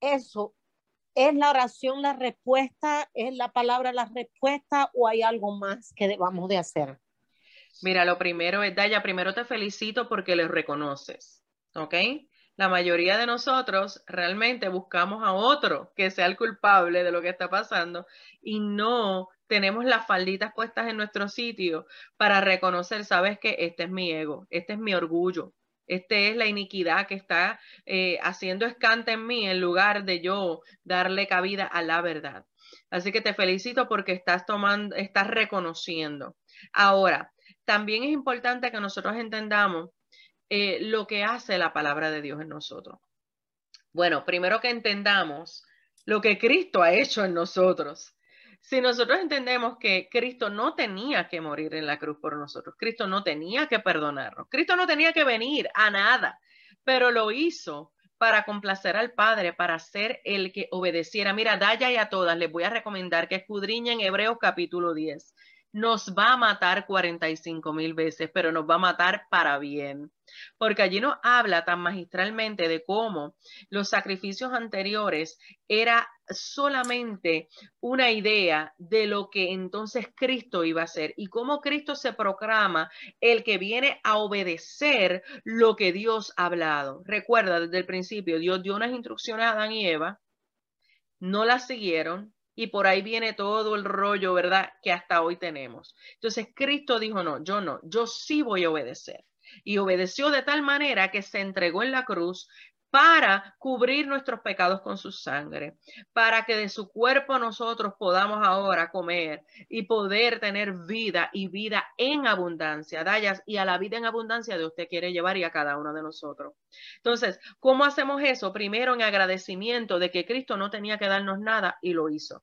eso, ¿es la oración la respuesta? ¿Es la palabra la respuesta o hay algo más que debamos de hacer? Mira, lo primero es, Daya, primero te felicito porque le reconoces, ¿ok? La mayoría de nosotros realmente buscamos a otro que sea el culpable de lo que está pasando y no tenemos las falditas puestas en nuestro sitio para reconocer, sabes que este es mi ego, este es mi orgullo, este es la iniquidad que está eh, haciendo escante en mí en lugar de yo darle cabida a la verdad. Así que te felicito porque estás tomando, estás reconociendo. Ahora, también es importante que nosotros entendamos eh, lo que hace la palabra de Dios en nosotros. Bueno, primero que entendamos lo que Cristo ha hecho en nosotros. Si nosotros entendemos que Cristo no tenía que morir en la cruz por nosotros, Cristo no tenía que perdonarnos, Cristo no tenía que venir a nada, pero lo hizo para complacer al Padre, para ser el que obedeciera. Mira, Daya y a todas les voy a recomendar que escudriñen Hebreos capítulo 10 nos va a matar 45 mil veces, pero nos va a matar para bien. Porque allí nos habla tan magistralmente de cómo los sacrificios anteriores era solamente una idea de lo que entonces Cristo iba a hacer y cómo Cristo se proclama el que viene a obedecer lo que Dios ha hablado. Recuerda, desde el principio, Dios dio unas instrucciones a Adán y Eva, no las siguieron, y por ahí viene todo el rollo, ¿verdad? Que hasta hoy tenemos. Entonces Cristo dijo, no, yo no, yo sí voy a obedecer. Y obedeció de tal manera que se entregó en la cruz para cubrir nuestros pecados con su sangre, para que de su cuerpo nosotros podamos ahora comer y poder tener vida y vida en abundancia. Dayas, y a la vida en abundancia de usted quiere llevar y a cada uno de nosotros. Entonces, ¿cómo hacemos eso? Primero en agradecimiento de que Cristo no tenía que darnos nada y lo hizo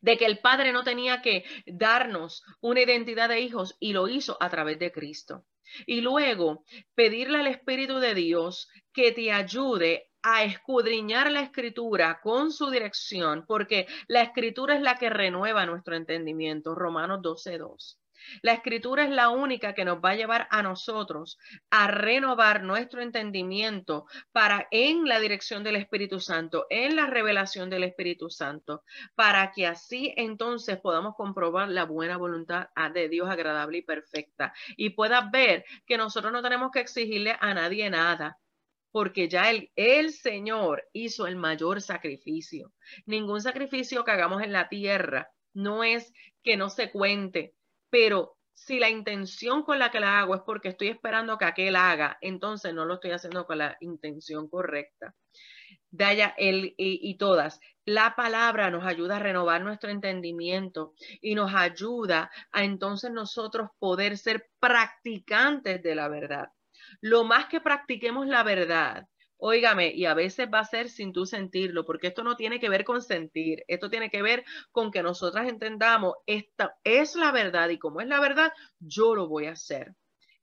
de que el Padre no tenía que darnos una identidad de hijos y lo hizo a través de Cristo. Y luego pedirle al Espíritu de Dios que te ayude a escudriñar la escritura con su dirección, porque la escritura es la que renueva nuestro entendimiento. Romanos 12.2. La escritura es la única que nos va a llevar a nosotros a renovar nuestro entendimiento para en la dirección del Espíritu Santo, en la revelación del Espíritu Santo, para que así entonces podamos comprobar la buena voluntad de Dios agradable y perfecta y puedas ver que nosotros no tenemos que exigirle a nadie nada porque ya el, el, Señor hizo el mayor sacrificio. Ningún sacrificio que hagamos en la tierra no es que no se cuente, pero si la intención con la que la hago es porque estoy esperando que aquel haga, entonces no lo estoy haciendo con la intención correcta. Daya, él y, y, todas. La palabra nos ayuda a renovar nuestro entendimiento y nos ayuda a entonces nosotros poder ser practicantes de la verdad. Lo más que practiquemos la verdad, Óigame, y a veces va a ser sin tú sentirlo, porque esto no tiene que ver con sentir, esto tiene que ver con que nosotras entendamos, esta es la verdad y como es la verdad, yo lo voy a hacer.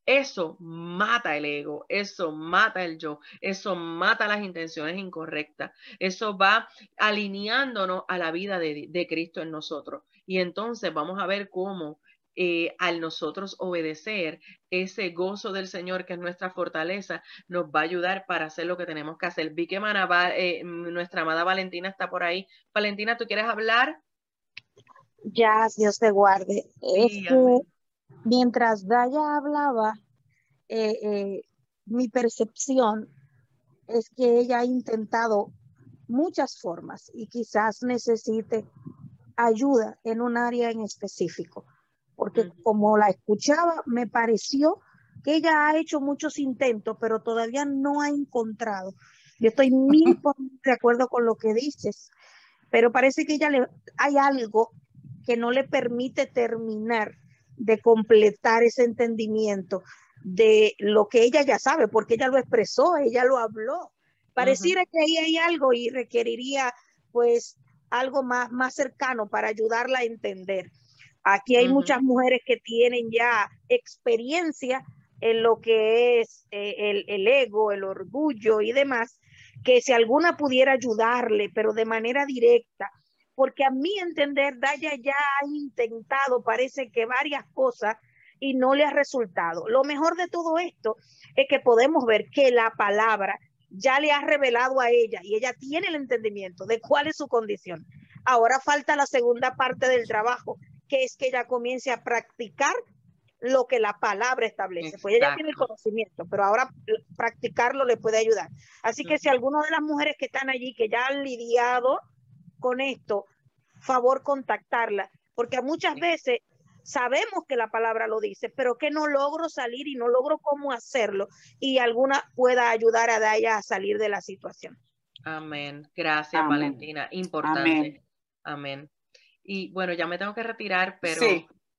Eso mata el ego, eso mata el yo, eso mata las intenciones incorrectas, eso va alineándonos a la vida de, de Cristo en nosotros. Y entonces vamos a ver cómo eh, al nosotros obedecer, ese gozo del Señor, que es nuestra fortaleza, nos va a ayudar para hacer lo que tenemos que hacer. Vi que eh, nuestra amada Valentina está por ahí. Valentina, ¿tú quieres hablar? Ya, Dios te guarde. mientras Daya hablaba, eh, mi percepción es que ella ha intentado muchas formas y quizás necesite ayuda en un área en específico porque como la escuchaba, me pareció que ella ha hecho muchos intentos, pero todavía no ha encontrado. Yo estoy mil de acuerdo con lo que dices, pero parece que ella le, hay algo que no le permite terminar de completar ese entendimiento de lo que ella ya sabe, porque ella lo expresó, ella lo habló. Pareciera que ahí hay algo y requeriría pues algo más, más cercano para ayudarla a entender. Aquí hay muchas mujeres que tienen ya experiencia en lo que es eh, el, ego, el orgullo y demás, que si alguna pudiera ayudarle, pero de manera directa, porque a mi entender, Daya ya ha intentado, parece que varias cosas y no le ha resultado. Lo mejor de todo esto es que podemos ver que la palabra ya le ha revelado a ella y ella tiene el entendimiento de cuál es su condición. Ahora falta la segunda parte del trabajo, que es que ella comience a practicar lo que la palabra establece. Pues ella tiene el conocimiento, pero ahora practicarlo le puede ayudar. Así que si alguna de las mujeres que están allí, que ya han lidiado con esto, favor contactarla, porque muchas veces sabemos que la palabra lo dice, pero que no logro salir y no logro cómo hacerlo y alguna pueda ayudar a ella a salir de la situación. Amén. Gracias, Valentina. Importante. Amén. Y bueno, ya me tengo que retirar, pero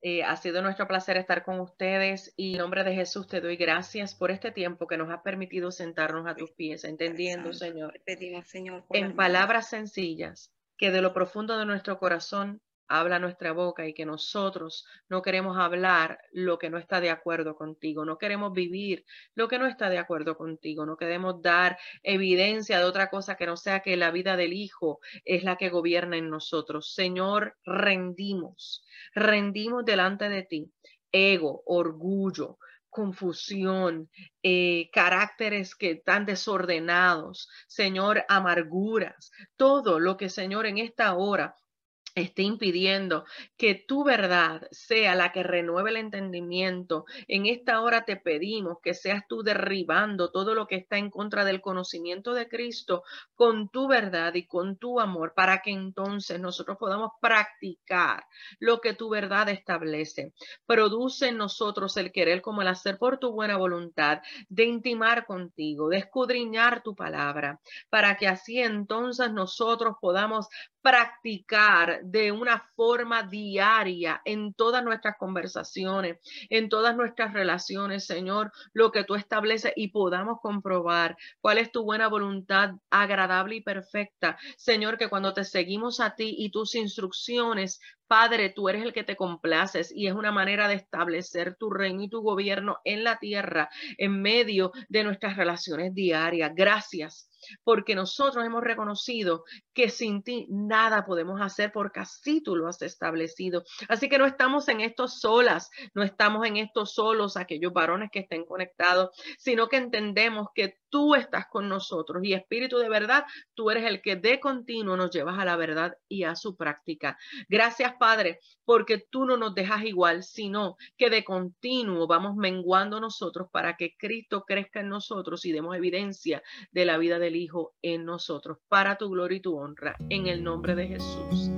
eh, ha sido nuestro placer estar con ustedes y en nombre de Jesús te doy gracias por este tiempo que nos ha permitido sentarnos a tus pies, entendiendo, Señor, Señor en palabras sencillas, que de lo profundo de nuestro corazón habla nuestra boca y que nosotros no queremos hablar lo que no está de acuerdo contigo, no queremos vivir lo que no está de acuerdo contigo, no queremos dar evidencia de otra cosa que no sea que la vida del Hijo es la que gobierna en nosotros. Señor, rendimos, rendimos delante de ti ego, orgullo, confusión, eh, caracteres que están desordenados, Señor, amarguras, todo lo que, Señor, en esta hora esté impidiendo que tu verdad sea la que renueve el entendimiento. En esta hora te pedimos que seas tú derribando todo lo que está en contra del conocimiento de Cristo con tu verdad y con tu amor para que entonces nosotros podamos practicar lo que tu verdad establece. Produce en nosotros el querer como el hacer por tu buena voluntad, de intimar contigo, de escudriñar tu palabra, para que así entonces nosotros podamos practicar de una forma diaria en todas nuestras conversaciones, en todas nuestras relaciones, Señor, lo que tú estableces y podamos comprobar cuál es tu buena voluntad agradable y perfecta. Señor, que cuando te seguimos a ti y tus instrucciones, Padre, tú eres el que te complaces y es una manera de establecer tu reino y tu gobierno en la tierra en medio de nuestras relaciones diarias. Gracias porque nosotros hemos reconocido que sin ti nada podemos hacer porque así tú lo has establecido. Así que no estamos en esto solas, no estamos en esto solos, aquellos varones que estén conectados, sino que entendemos que tú estás con nosotros y Espíritu de verdad, tú eres el que de continuo nos llevas a la verdad y a su práctica. Gracias, Padre, porque tú no nos dejas igual, sino que de continuo vamos menguando nosotros para que Cristo crezca en nosotros y demos evidencia de la vida del Hijo en nosotros, para tu gloria y tu honra, en el nombre de Jesús.